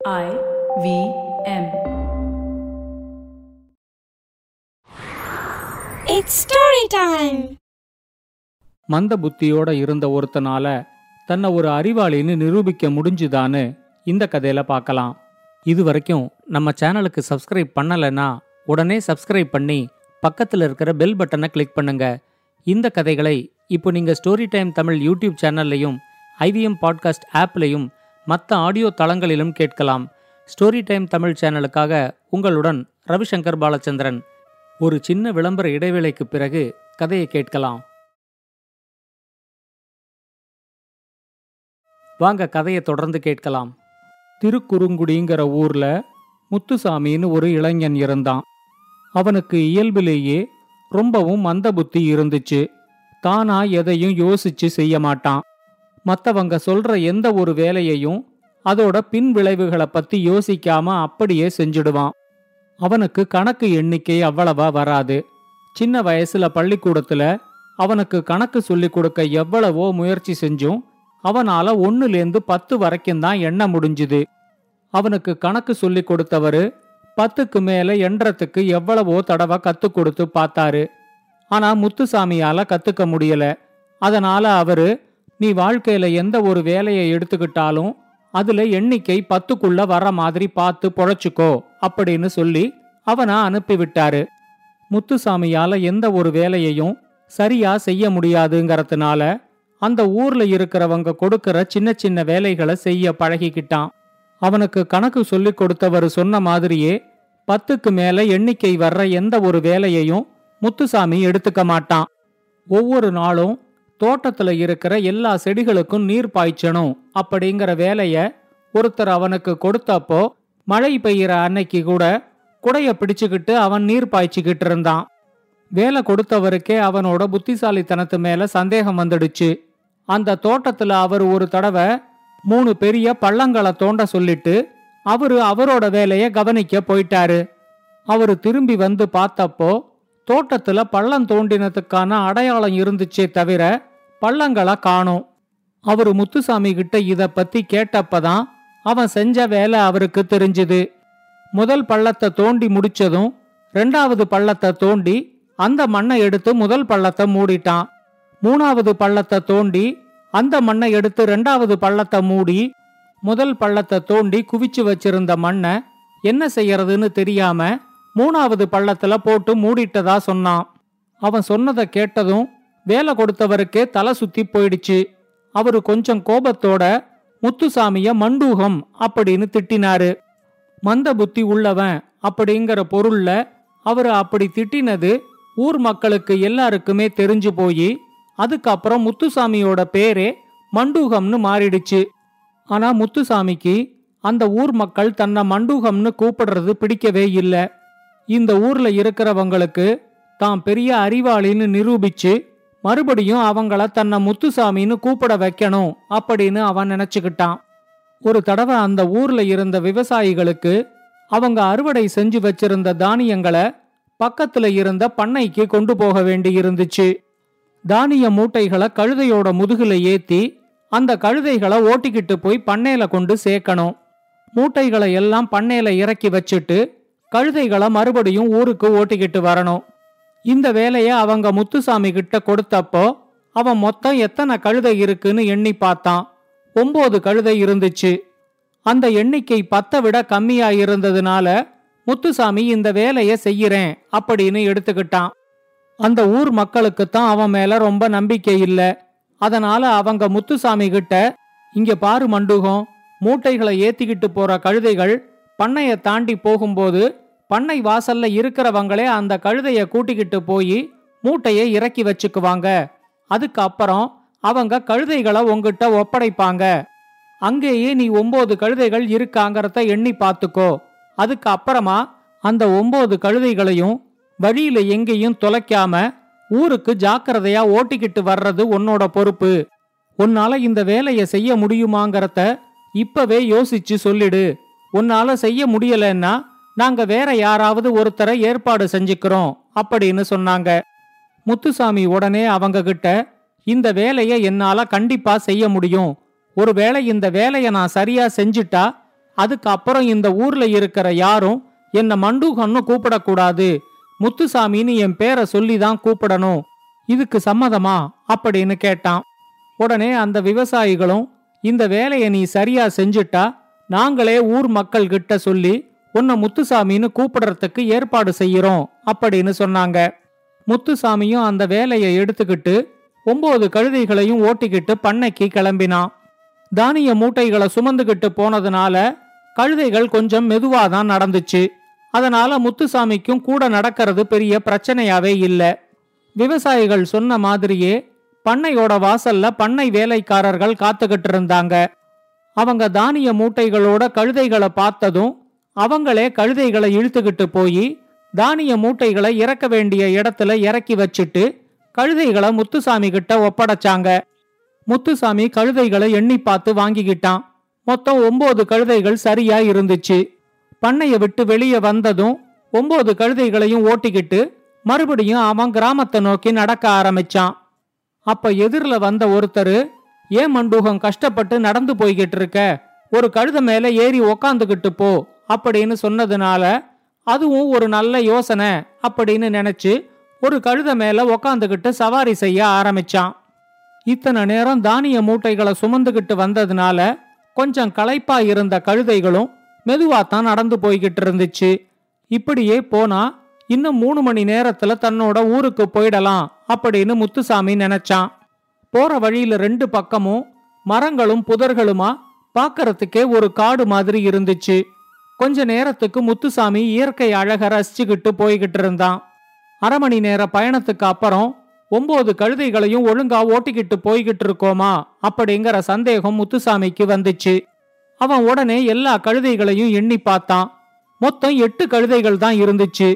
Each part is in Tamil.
I V M. It's story time. மந்த புத்தியோட இருந்த ஒருத்தனால தன்னை ஒரு அறிவாளின்னு நிரூபிக்க முடிஞ்சுதான்னு இந்த கதையில பார்க்கலாம் இது வரைக்கும் நம்ம சேனலுக்கு சப்ஸ்கிரைப் பண்ணலைன்னா உடனே சப்ஸ்கிரைப் பண்ணி பக்கத்தில் இருக்கிற பெல் பட்டனை கிளிக் பண்ணுங்க இந்த கதைகளை இப்போ நீங்க ஸ்டோரி டைம் தமிழ் யூடியூப் சேனல்லையும் ஐவிஎம் பாட்காஸ்ட் ஆப்லையும் மற்ற ஆடியோ தளங்களிலும் கேட்கலாம். ஸ்டோரி டைம் தமிழ் சேனலுக்காக உங்களுடன் ரவிசங்கர் பாலச்சந்திரன். ஒரு சின்ன விளம்பர இடைவேளைக்கு பிறகு கதையை கேட்கலாம். வாங்க கதையை தொடர்ந்து கேட்கலாம். திருக்குறுங்குடிங்கிற ஊர்ல முத்துசாமின்னு ஒரு இளைஞன் இருந்தான். அவனுக்கு இயல்பிலேயே ரொம்பவும் மந்த புத்தி இருந்துச்சு. தானா எதையும் யோசிச்சு செய்ய மாட்டான். மத்தவங்க சொல்ற எந்த ஒரு வேலையையும் அதோட பின் விளைவுகளை பத்தி யோசிக்காம அப்படியே செஞ்சுடுவான். அவனுக்கு கணக்கு எண்ணிக்கை அவ்வளவா வராது. சின்ன வயசுல பள்ளிக்கூடத்துல அவனுக்கு கணக்கு சொல்லிக் கொடுக்க எவ்வளவோ முயற்சி செஞ்சும் அவனால ஒன்னுலேருந்து பத்து வரைக்கும் தான் எண்ண முடிஞ்சுது. அவனுக்கு கணக்கு சொல்லிக் கொடுத்தவரு பத்துக்கு மேல எண்றத்துக்கு எவ்வளவோ தடவை கத்து கொடுத்து பார்த்தாரு. ஆனா முத்துசாமியால கத்துக்க முடியல. அதனால அவரு நீ வாழ்க்கையில எந்த ஒரு வேலையை எடுத்துக்கிட்டாலும் அதுல எண்ணிக்கை பத்துக்குள்ள வர மாதிரி பார்த்து பொழைச்சுக்கோ அப்படின்னு சொல்லி அவனை அனுப்பிவிட்டாரு. முத்துசாமியால எந்த ஒரு வேலையையும் சரியா செய்ய முடியாதுங்கிறதுனால அந்த ஊர்ல இருக்கிறவங்க கொடுக்கிற சின்ன சின்ன வேலைகளை செய்ய பழகிக்கிட்டான். அவனுக்கு கணக்கு சொல்லிக் கொடுத்தவர் சொன்ன மாதிரியே பத்துக்கு மேல எண்ணிக்கை வர்ற எந்த ஒரு வேலையையும் முத்துசாமி எடுத்துக்க மாட்டான். ஒவ்வொரு நாளும் தோட்டத்துல இருக்கிற எல்லா செடிகளுக்கும் நீர் பாய்ச்சணும் அப்படிங்கிற வேலைய ஒருத்தர் அவனுக்கு கொடுத்தப்போ மழை பெய்யற அன்னைக்கு கூட குடைய பிடிச்சுக்கிட்டு அவன் நீர் பாய்ச்சிக்கிட்டு இருந்தான். வேலை கொடுத்தவருக்கே அவனோட புத்திசாலித்தனத்து மேல சந்தேகம் வந்துடுச்சு. அந்த தோட்டத்துல அவர் ஒரு தடவை மூணு பெரிய பள்ளங்களை தோண்ட சொல்லிட்டு அவரு அவரோட வேலைய கவனிக்க போயிட்டாரு. அவரு திரும்பி வந்து பார்த்தப்போ தோட்டத்துல பள்ளம் தோண்டினதுக்கான அடையாளம் இருந்துச்சே தவிர பள்ளங்களை காணோம். அவரு முத்துசாமி கிட்ட இத பத்தி கேட்டப்பதான் அவன் செஞ்ச வேலை அவருக்கு தெரிஞ்சுது. முதல் பள்ளத்தை தோண்டி முடிச்சதும் ரெண்டாவது பள்ளத்தை தோண்டி அந்த மண்ணை எடுத்து முதல் பள்ளத்தை மூடிட்டான். மூணாவது பள்ளத்தை தோண்டி அந்த மண்ணை எடுத்து ரெண்டாவது பள்ளத்தை மூடி முதல் பள்ளத்தை தோண்டி குவிச்சு வச்சிருந்த மண்ணை என்ன செய்யறதுன்னு தெரியாம மூணாவது பள்ளத்துல போட்டு மூடிட்டதா சொன்னான். அவன் சொன்னதை கேட்டதும் வேலை கொடுத்தவருக்கே தலை சுத்தி போயிடுச்சு. அவரு கொஞ்சம் கோபத்தோட முத்துசாமிய மண்டூகம் அப்படின்னு திட்டினாரு. மந்த புத்தி உள்ளவன் அப்படிங்கிற பொருள்ல அவரு அப்படி திட்டினது ஊர் மக்களுக்கு எல்லாருக்குமே தெரிஞ்சு போய் அதுக்கப்புறம் முத்துசாமியோட பேரே மண்டூகம்னு மாறிடுச்சு. ஆனா முத்துசாமிக்கு அந்த ஊர் மக்கள் தன்னை மண்டூகம்னு கூப்பிடுறது பிடிக்கவே இல்லை. இந்த ஊர்ல இருக்கிறவங்களுக்கு தான் பெரிய அறிவாளின்னு நிரூபிச்சு மறுபடியும் அவங்கள தன்னை முத்துசாமின்னு கூப்பிட வைக்கணும் அப்படின்னு அவன் நினைச்சுக்கிட்டான். ஒரு தடவை அந்த ஊர்ல இருந்த விவசாயிகளுக்கு அவங்க அறுவடை செஞ்சு வச்சிருந்த தானியங்களை பக்கத்துல இருந்த பண்ணைக்கு கொண்டு போக வேண்டி இருந்துச்சு. தானிய மூட்டைகளை கழுதையோட முதுகுல ஏத்தி அந்த கழுதைகளை ஓட்டிக்கிட்டு போய் பண்ணையில கொண்டு சேர்க்கணும். மூட்டைகளை எல்லாம் பண்ணையில இறக்கி வச்சுட்டு கழுதைகளை மறுபடியும் ஊருக்கு ஓட்டிக்கிட்டு வரணும். இந்த வேலைய அவங்க முத்துசாமி கிட்ட கொடுத்தப்போ அவன் மொத்தம் எத்தனை கழுதை இருக்குன்னு எண்ணி பார்த்தான். ஒன்பது கழுதை இருந்துச்சு. அந்த எண்ணிக்கை பத்தை விட கம்மியா இருந்ததுனால முத்துசாமி இந்த வேலைய செய்யறேன் அப்படின்னு எடுத்துக்கிட்டான். அந்த ஊர் மக்களுக்குத்தான் அவன் மேல ரொம்ப நம்பிக்கை இல்ல. அதனால அவங்க முத்துசாமி கிட்ட இங்க பாரு மண்டுகம் மூட்டைகளை ஏத்திக்கிட்டு போற கழுதைகள் பண்ணைய தாண்டி போகும்போது பண்ணை வாசல்ல இருக்கிறவங்களே அந்த கழுதைய கூட்டிக்கிட்டு போய் மூட்டையை இறக்கி வச்சுக்குவாங்க. அதுக்கு அப்புறம் அவங்க கழுதைகளை உங்ககிட்ட ஒப்படைப்பாங்க. அங்கேயே நீ ஒன்பது கழுதைகள் இருக்காங்கிறத எண்ணி பார்த்துக்கோ அதுக்கு அப்புறமா அந்த ஒன்பது கழுதைகளையும் வழியில எங்கேயும் தொலைக்காம ஊருக்கு ஜாக்கிரதையா ஓட்டிக்கிட்டு வர்றது உன்னோட பொறுப்பு. உன்னால இந்த வேலையை செய்ய முடியுமாங்கிறத இப்பவே யோசிச்சு சொல்லிடு. உன்னால செய்ய முடியலன்னா நாங்க வேற யாராவது ஒருத்தரை ஏற்பாடு செஞ்சுக்கிறோம் அப்படின்னு சொன்னாங்க. முத்துசாமி உடனே அவங்க கிட்ட இந்த வேலையை என்னால கண்டிப்பா செய்ய முடியும். ஒருவேளை இந்த வேலையை நான் சரியா செஞ்சுட்டா அதுக்கப்புறம் இந்த ஊர்ல இருக்கிற யாரும் என்ன மண்டூகன்னு கூப்பிடக்கூடாது. முத்துசாமின்னு என் பேரை சொல்லி தான் கூப்பிடணும். இதுக்கு சம்மதமா? அப்படின்னு கேட்டான். உடனே அந்த விவசாயிகளும் இந்த வேலையை நீ சரியா செஞ்சுட்டா நாங்களே ஊர் மக்கள் கிட்ட சொல்லி உன்னை முத்துசாமின்னு கூப்பிடுறதுக்கு ஏற்பாடு செய்யறோம் அப்படின்னு சொன்னாங்க. முத்துசாமியும் அந்த வேலையை எடுத்துக்கிட்டு ஒன்பது கழுதைகளையும் ஓட்டிக்கிட்டு பண்ணைக்கு கிளம்பினான். தானிய மூட்டைகளை சுமந்துகிட்டு போனதுனால கழுதைகள் கொஞ்சம் மெதுவாதான் நடந்துச்சு. அதனால முத்துசாமிக்கும் கூட நடக்கிறது பெரிய பிரச்சனையாவே இல்ல. விவசாயிகள் சொன்ன மாதிரியே பண்ணையோட வாசல்ல பண்ணை வேலைக்காரர்கள் காத்துக்கிட்டு இருந்தாங்க. அவங்க தானிய மூட்டைகளோட கழுதைகளை பார்த்ததும் அவங்களே கழுதைகளை இழுத்துக்கிட்டு போய் தானிய மூட்டைகளை இறக்க வேண்டிய இடத்துல இறக்கி வச்சுட்டு கழுதைகளை முத்துசாமி கிட்ட ஒப்படைச்சாங்க. முத்துசாமி கழுதைகளை எண்ணி பார்த்து வாங்கிக்கிட்டான். மொத்தம் ஒன்பது கழுதைகள் சரியா இருந்துச்சு. பண்ணைய விட்டு வெளியே வந்ததும் ஒன்பது கழுதைகளையும் ஓட்டிக்கிட்டு மறுபடியும் அவன் கிராமத்தை நோக்கி நடக்க ஆரம்பிச்சான். அப்ப எதிரில் வந்த ஒருத்தர் ஏன் மண்டூகம் கஷ்டப்பட்டு நடந்து போய்கிட்டு இருக்க? ஒரு கழுத மேல ஏறி உக்காந்துகிட்டு போ. அப்படின்னு சொன்னதுனால அதுவும் ஒரு நல்ல யோசனை அப்படின்னு நினைச்சு ஒரு கழுத மேல உக்காந்துக்கிட்டு சவாரி செய்ய ஆரம்பிச்சான். இத்தனை நேரம் தானிய மூட்டைகளை சுமந்துகிட்டு வந்ததுனால கொஞ்சம் களைப்பா இருந்த கழுதைகளும் மெதுவாத்தான் நடந்து போய்கிட்டு இருந்துச்சு. இப்படியே போனா இன்னும் மூணு மணி நேரத்துல தன்னோட ஊருக்கு போயிடலாம் அப்படின்னு முத்துசாமி நினைச்சான். போற வழியில ரெண்டு பக்கமும் மரங்களும் புதர்களுமா பார்க்கறதுக்கே ஒரு காடு மாதிரி இருந்துச்சு. கொஞ்ச நேரத்துக்கு முத்துசாமி இயற்கை அழக ரசிச்சுக்கிட்டு போய்கிட்டு இருந்தான். அரை மணி நேர பயணத்துக்கு அப்புறம் ஒன்பது கழுதைகளையும் ஒழுங்கா ஓட்டிக்கிட்டு போய்கிட்டு இருக்கோமா? அப்படிங்கிற சந்தேகம் முத்துசாமிக்கு வந்துச்சு. அவன் உடனே எல்லா கழுதைகளையும் எண்ணி பார்த்தான். மொத்தம் எட்டு கழுதைகள் தான் இருந்துச்சு.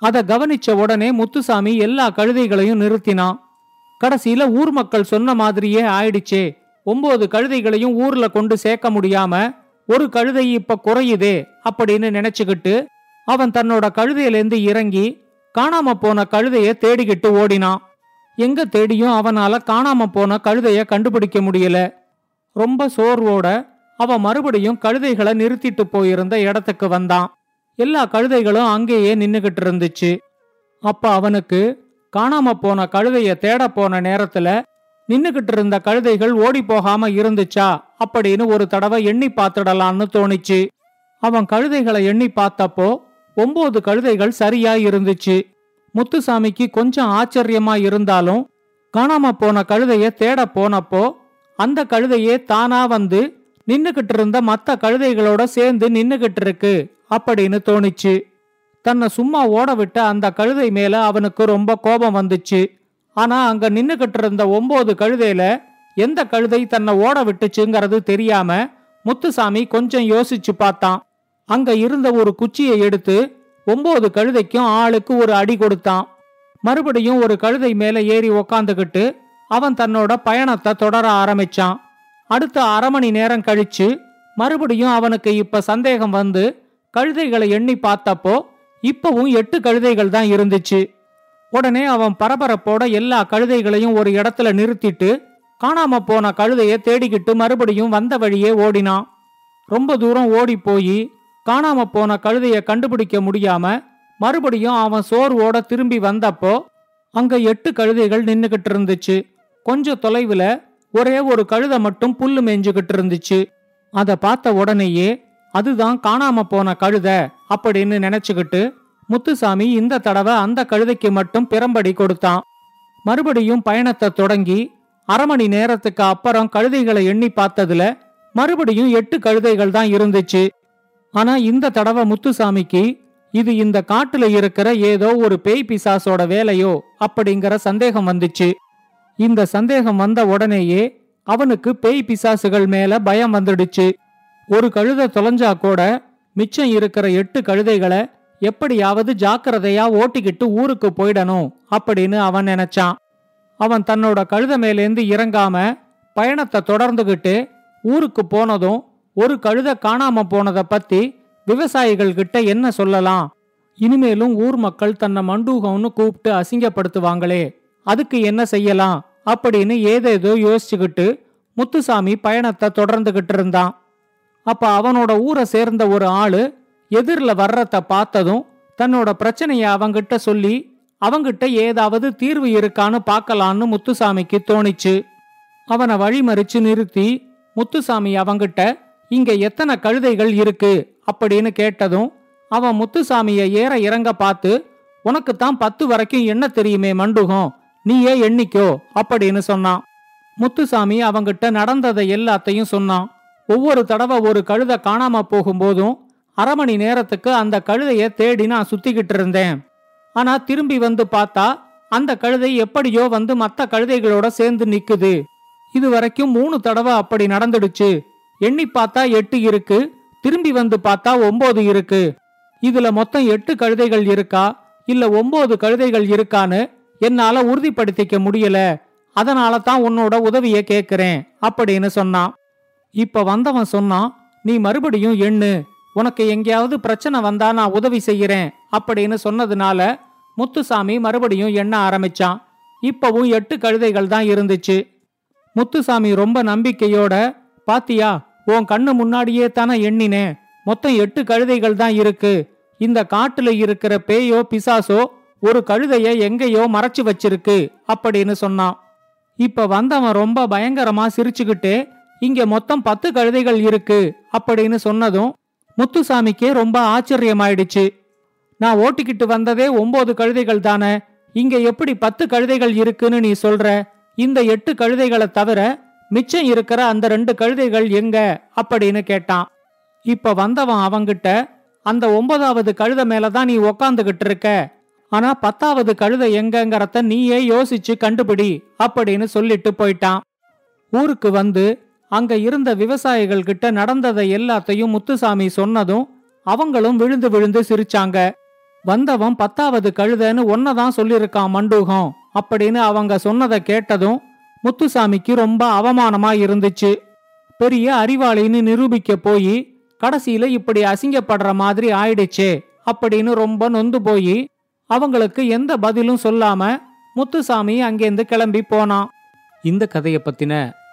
அதை கவனிச்ச உடனே முத்துசாமி எல்லா கழுதைகளையும் நிறுத்தினான். கடைசியில ஊர் மக்கள் சொன்ன மாதிரியே ஆயிடுச்சே. ஒன்பது கழுதைகளையும் ஊர்ல கொண்டு சேர்க்க முடியாம ஒரு கழுதை இப்ப குறையுதே அப்படின்னு நினைச்சுக்கிட்டு அவன் தன்னோட கழுதையிலேருந்து இறங்கி காணாம போன கழுதைய தேடிக்கிட்டு ஓடினான். எங்க தேடியும் அவனால காணாம போன கழுதைய கண்டுபிடிக்க முடியல. ரொம்ப சோர்வோட அவன் மறுபடியும் கழுதைகளை நிறுத்திட்டு போயிருந்த இடத்துக்கு வந்தான். எல்லா கழுதைகளும் அங்கேயே நின்னுகிட்டு இருந்துச்சு. அப்ப அவனுக்கு காணாம போன கழுதைய தேட போன நேரத்துல நின்னுகிட்டு இருந்த கழுதைகள் ஓடி போகாம இருந்துச்சா? அப்படின்னு ஒரு தடவை எண்ணி பார்த்துடலான்னு தோணிச்சு. அவன் கழுதைகளை எண்ணி பார்த்தப்போ ஒன்பது கழுதைகள் சரியா இருந்துச்சு. முத்துசாமிக்கு கொஞ்சம் ஆச்சரியமா இருந்தாலும் காணாம போன கழுதைய தேட போனப்போ அந்த கழுதையே தானா வந்து நின்னுகிட்டு இருந்த மத்த கழுதைகளோட சேர்ந்து நின்னுகிட்டு இருக்கு அப்படின்னு தோணிச்சு. தன்னை சும்மா ஓட விட்ட அந்த கழுதை மேல அவனுக்கு ரொம்ப கோபம் வந்துச்சு. ஆனா அங்க நின்னுகிட்டு இருந்த ஒன்பது கழுதையில எந்த கழுதை தன்னை ஓட விட்டுச்சுங்கிறது தெரியாம முத்துசாமி கொஞ்சம் யோசிச்சு பார்த்தான். அங்க இருந்த ஒரு குச்சியை எடுத்து ஒன்பது கழுதைக்கும் ஆளுக்கு ஒரு அடி கொடுத்தான். மறுபடியும் ஒரு கழுதை மேல ஏறி உக்காந்துக்கிட்டு அவன் தன்னோட பயணத்தை தொடர ஆரம்பிச்சான். அடுத்த அரை மணி நேரம் கழிச்சு மறுபடியும் அவனுக்கு இப்ப சந்தேகம் வந்து கழுதைகளை எண்ணி பார்த்தப்போ இப்பவும் எட்டு கழுதைகள் தான் இருந்துச்சு. உடனே அவன் பரபரப்போட எல்லா கழுதைகளையும் ஒரு இடத்துல நிறுத்திட்டு காணாம போன கழுதைய தேடிக்கிட்டு மறுபடியும் வந்த வழியே ஓடினான். ரொம்ப தூரம் ஓடி போய் காணாம போன கழுதைய கண்டுபிடிக்க முடியாம மறுபடியும் அவன் சோர்வோட திரும்பி வந்தப்போ அங்க எட்டு கழுதைகள் நின்னுகிட்டு இருந்துச்சு. கொஞ்சம் தொலைவுல ஒரே ஒரு கழுதை மட்டும் புல்லு மேய்ஞ்சுகிட்டு இருந்துச்சு. அதை பார்த்த உடனேயே அதுதான் காணாம போன கழுத அப்படின்னு நினைச்சுக்கிட்டு முத்துசாமி இந்த தடவை அந்த கழுதைக்கு மட்டும் பிறம்படி கொடுத்தான். மறுபடியும் பயணத்தை தொடங்கி அரை மணி நேரத்துக்கு அப்புறம் கழுதைகளை எண்ணி பார்த்ததுல மறுபடியும் எட்டு கழுதைகள் தான் இருந்துச்சு. ஆனா இந்த தடவை முத்துசாமிக்கு இது இந்த காட்டுல இருக்கிற ஏதோ ஒரு பேய் பிசாசோட வேலையோ அப்படிங்கிற சந்தேகம் வந்துச்சு. இந்த சந்தேகம் வந்த உடனேயே அவனுக்கு பேய் பிசாசுகள் மேல பயம் வந்துடுச்சு. ஒரு கழுதை தொலைஞ்சா கூட மிச்சம் இருக்கிற எட்டு கழுதைகளை எப்படியாவது ஜாக்கிரதையா ஓட்டிக்கிட்டு ஊருக்கு போயிடணும் அப்படின்னு அவன் நினைச்சான். அவன் தன்னோட கழுத மேலேந்து இறங்காம பயணத்தை தொடர்ந்துகிட்டு ஊருக்கு போனதும் ஒரு கழுத காணாம போனத பத்தி விவசாயிகள் கிட்ட என்ன சொல்லலாம்? இனிமேலும் ஊர் மக்கள் தன்னை மண்டூகம்னு கூப்பிட்டு அசிங்கப்படுத்துவாங்களே அதுக்கு என்ன செய்யலாம்? அப்படின்னு ஏதேதோ யோசிச்சுக்கிட்டு முத்துசாமி பயணத்தை தொடர்ந்துகிட்டு இருந்தான். அப்ப அவனோட ஊரை சேர்ந்த ஒரு ஆளு எதிரில் வர்றத பார்த்ததும் தன்னோட பிரச்சனைய அவங்கிட்ட சொல்லி அவங்கிட்ட ஏதாவது தீர்வு இருக்கான்னு பார்க்கலான்னு முத்துசாமிக்கு தோணிச்சு. அவனை வழிமறிச்சு நிறுத்தி முத்துசாமி அவங்கிட்ட இங்க எத்தனை கழுதைகள் இருக்கு? அப்படின்னு கேட்டதும் அவன் முத்துசாமியை ஏற இறங்க பார்த்து உனக்குத்தான் பத்து வரைக்கும் என்ன தெரியுமே மண்டுகம் நீயே எண்ணிக்கோ அப்படின்னு சொன்னான். முத்துசாமி அவங்கிட்ட நடந்ததை எல்லாத்தையும் சொன்னான். ஒவ்வொரு தடவை ஒரு கழுதை காணாம போகும்போதும் அரை மணி நேரத்துக்கு அந்த கழுதைய தேடி நான் சுத்திக்கிட்டு இருந்தேன். ஆனா திரும்பி வந்து பார்த்தா அந்த கழுதை எப்படியோ வந்து மத்த கழுதைகளோட சேர்ந்து நிக்குது. இது வரைக்கும் மூணு தடவை அப்படி நடந்துடுச்சு. எண்ணி பார்த்தா எட்டு இருக்கு திரும்பி வந்து பார்த்தா ஒன்பது இருக்கு. இதுல மொத்தம் எட்டு கழுதைகள் இருக்கா இல்ல ஒன்பது கழுதைகள் இருக்கான்னு என்னால உறுதிப்படுத்திக்க முடியல. அதனால தான் உன்னோட உதவிய கேக்குறேன் அப்படின்னு சொன்னான். இப்ப வந்தவன் சொன்னான் நீ மறுபடியும் எண்ணு உனக்கு எங்கேயாவது பிரச்சனை வந்தா நான் உதவி செய்யறேன் அப்படின்னு சொன்னதுனால முத்துசாமி மறுபடியும் எண்ண ஆரம்பிச்சான். இப்பவும் எட்டு கழுதைகள் தான் இருந்துச்சு. முத்துசாமி ரொம்ப நம்பிக்கையோட பாத்தியா உன் கண்ணு முன்னாடியே தானே எண்ணினேன் மொத்தம் எட்டு கழுதைகள் தான் இருக்கு. இந்த காட்டுல இருக்கிற பேயோ பிசாசோ ஒரு கழுதைய எங்கேயோ மறைச்சு வச்சிருக்கு அப்படின்னு சொன்னான். இப்ப வந்தவன் ரொம்ப பயங்கரமா சிரிச்சுக்கிட்டே இங்க மொத்தம் பத்து கழுதைகள் இருக்கு அப்படின்னு சொன்னதும் முத்துசாமிக்கே ரொம்ப ஆச்சரியமாயிடுச்சு. நான் ஓட்டிக்கிட்டு வந்ததே ஒன்பது கழுதைகள் தானே. இங்க எப்படி பத்து கழுதைகள் இருக்குன்னு நீ சொல்ற? இந்த எட்டு கழுதைகளை தவிர மிச்சம் இருக்கிற அந்த ரெண்டு கழுதைகள் எங்க? அப்படின்னு கேட்டான். இப்ப வந்தவன் அவங்கிட்ட அந்த ஒன்பதாவது கழுத மேலதான் நீ உக்காந்துகிட்டு இருக்க. ஆனா பத்தாவது கழுதை எங்கங்கறத நீயே யோசிச்சு கண்டுபிடி அப்படின்னு சொல்லிட்டு போயிட்டான். ஊருக்கு வந்து அங்க இருந்த விவசாயிகள் கிட்ட நடந்ததை எல்லாத்தையும் முத்துசாமி சொன்னதும் அவங்களும் விழுந்து விழுந்து சிரிச்சாங்க. வந்தவன் பத்தாவது கழுதன்னு ஒன்னதான் சொல்லியிருக்கான் மண்டூகம் அப்படின்னு அவங்க சொன்னதை கேட்டதும் முத்துசாமிக்கு ரொம்ப அவமானமா இருந்துச்சு. பெரிய அறிவாளின்னு நிரூபிக்க போய் கடைசியில இப்படி அசிங்கப்படுற மாதிரி ஆயிடுச்சே அப்படின்னு ரொம்ப நொந்து போய் அவங்களுக்கு எந்த பதிலும் சொல்லாம முத்துசாமி அங்கேருந்து கிளம்பி போனான். இந்த கதையை பத்தின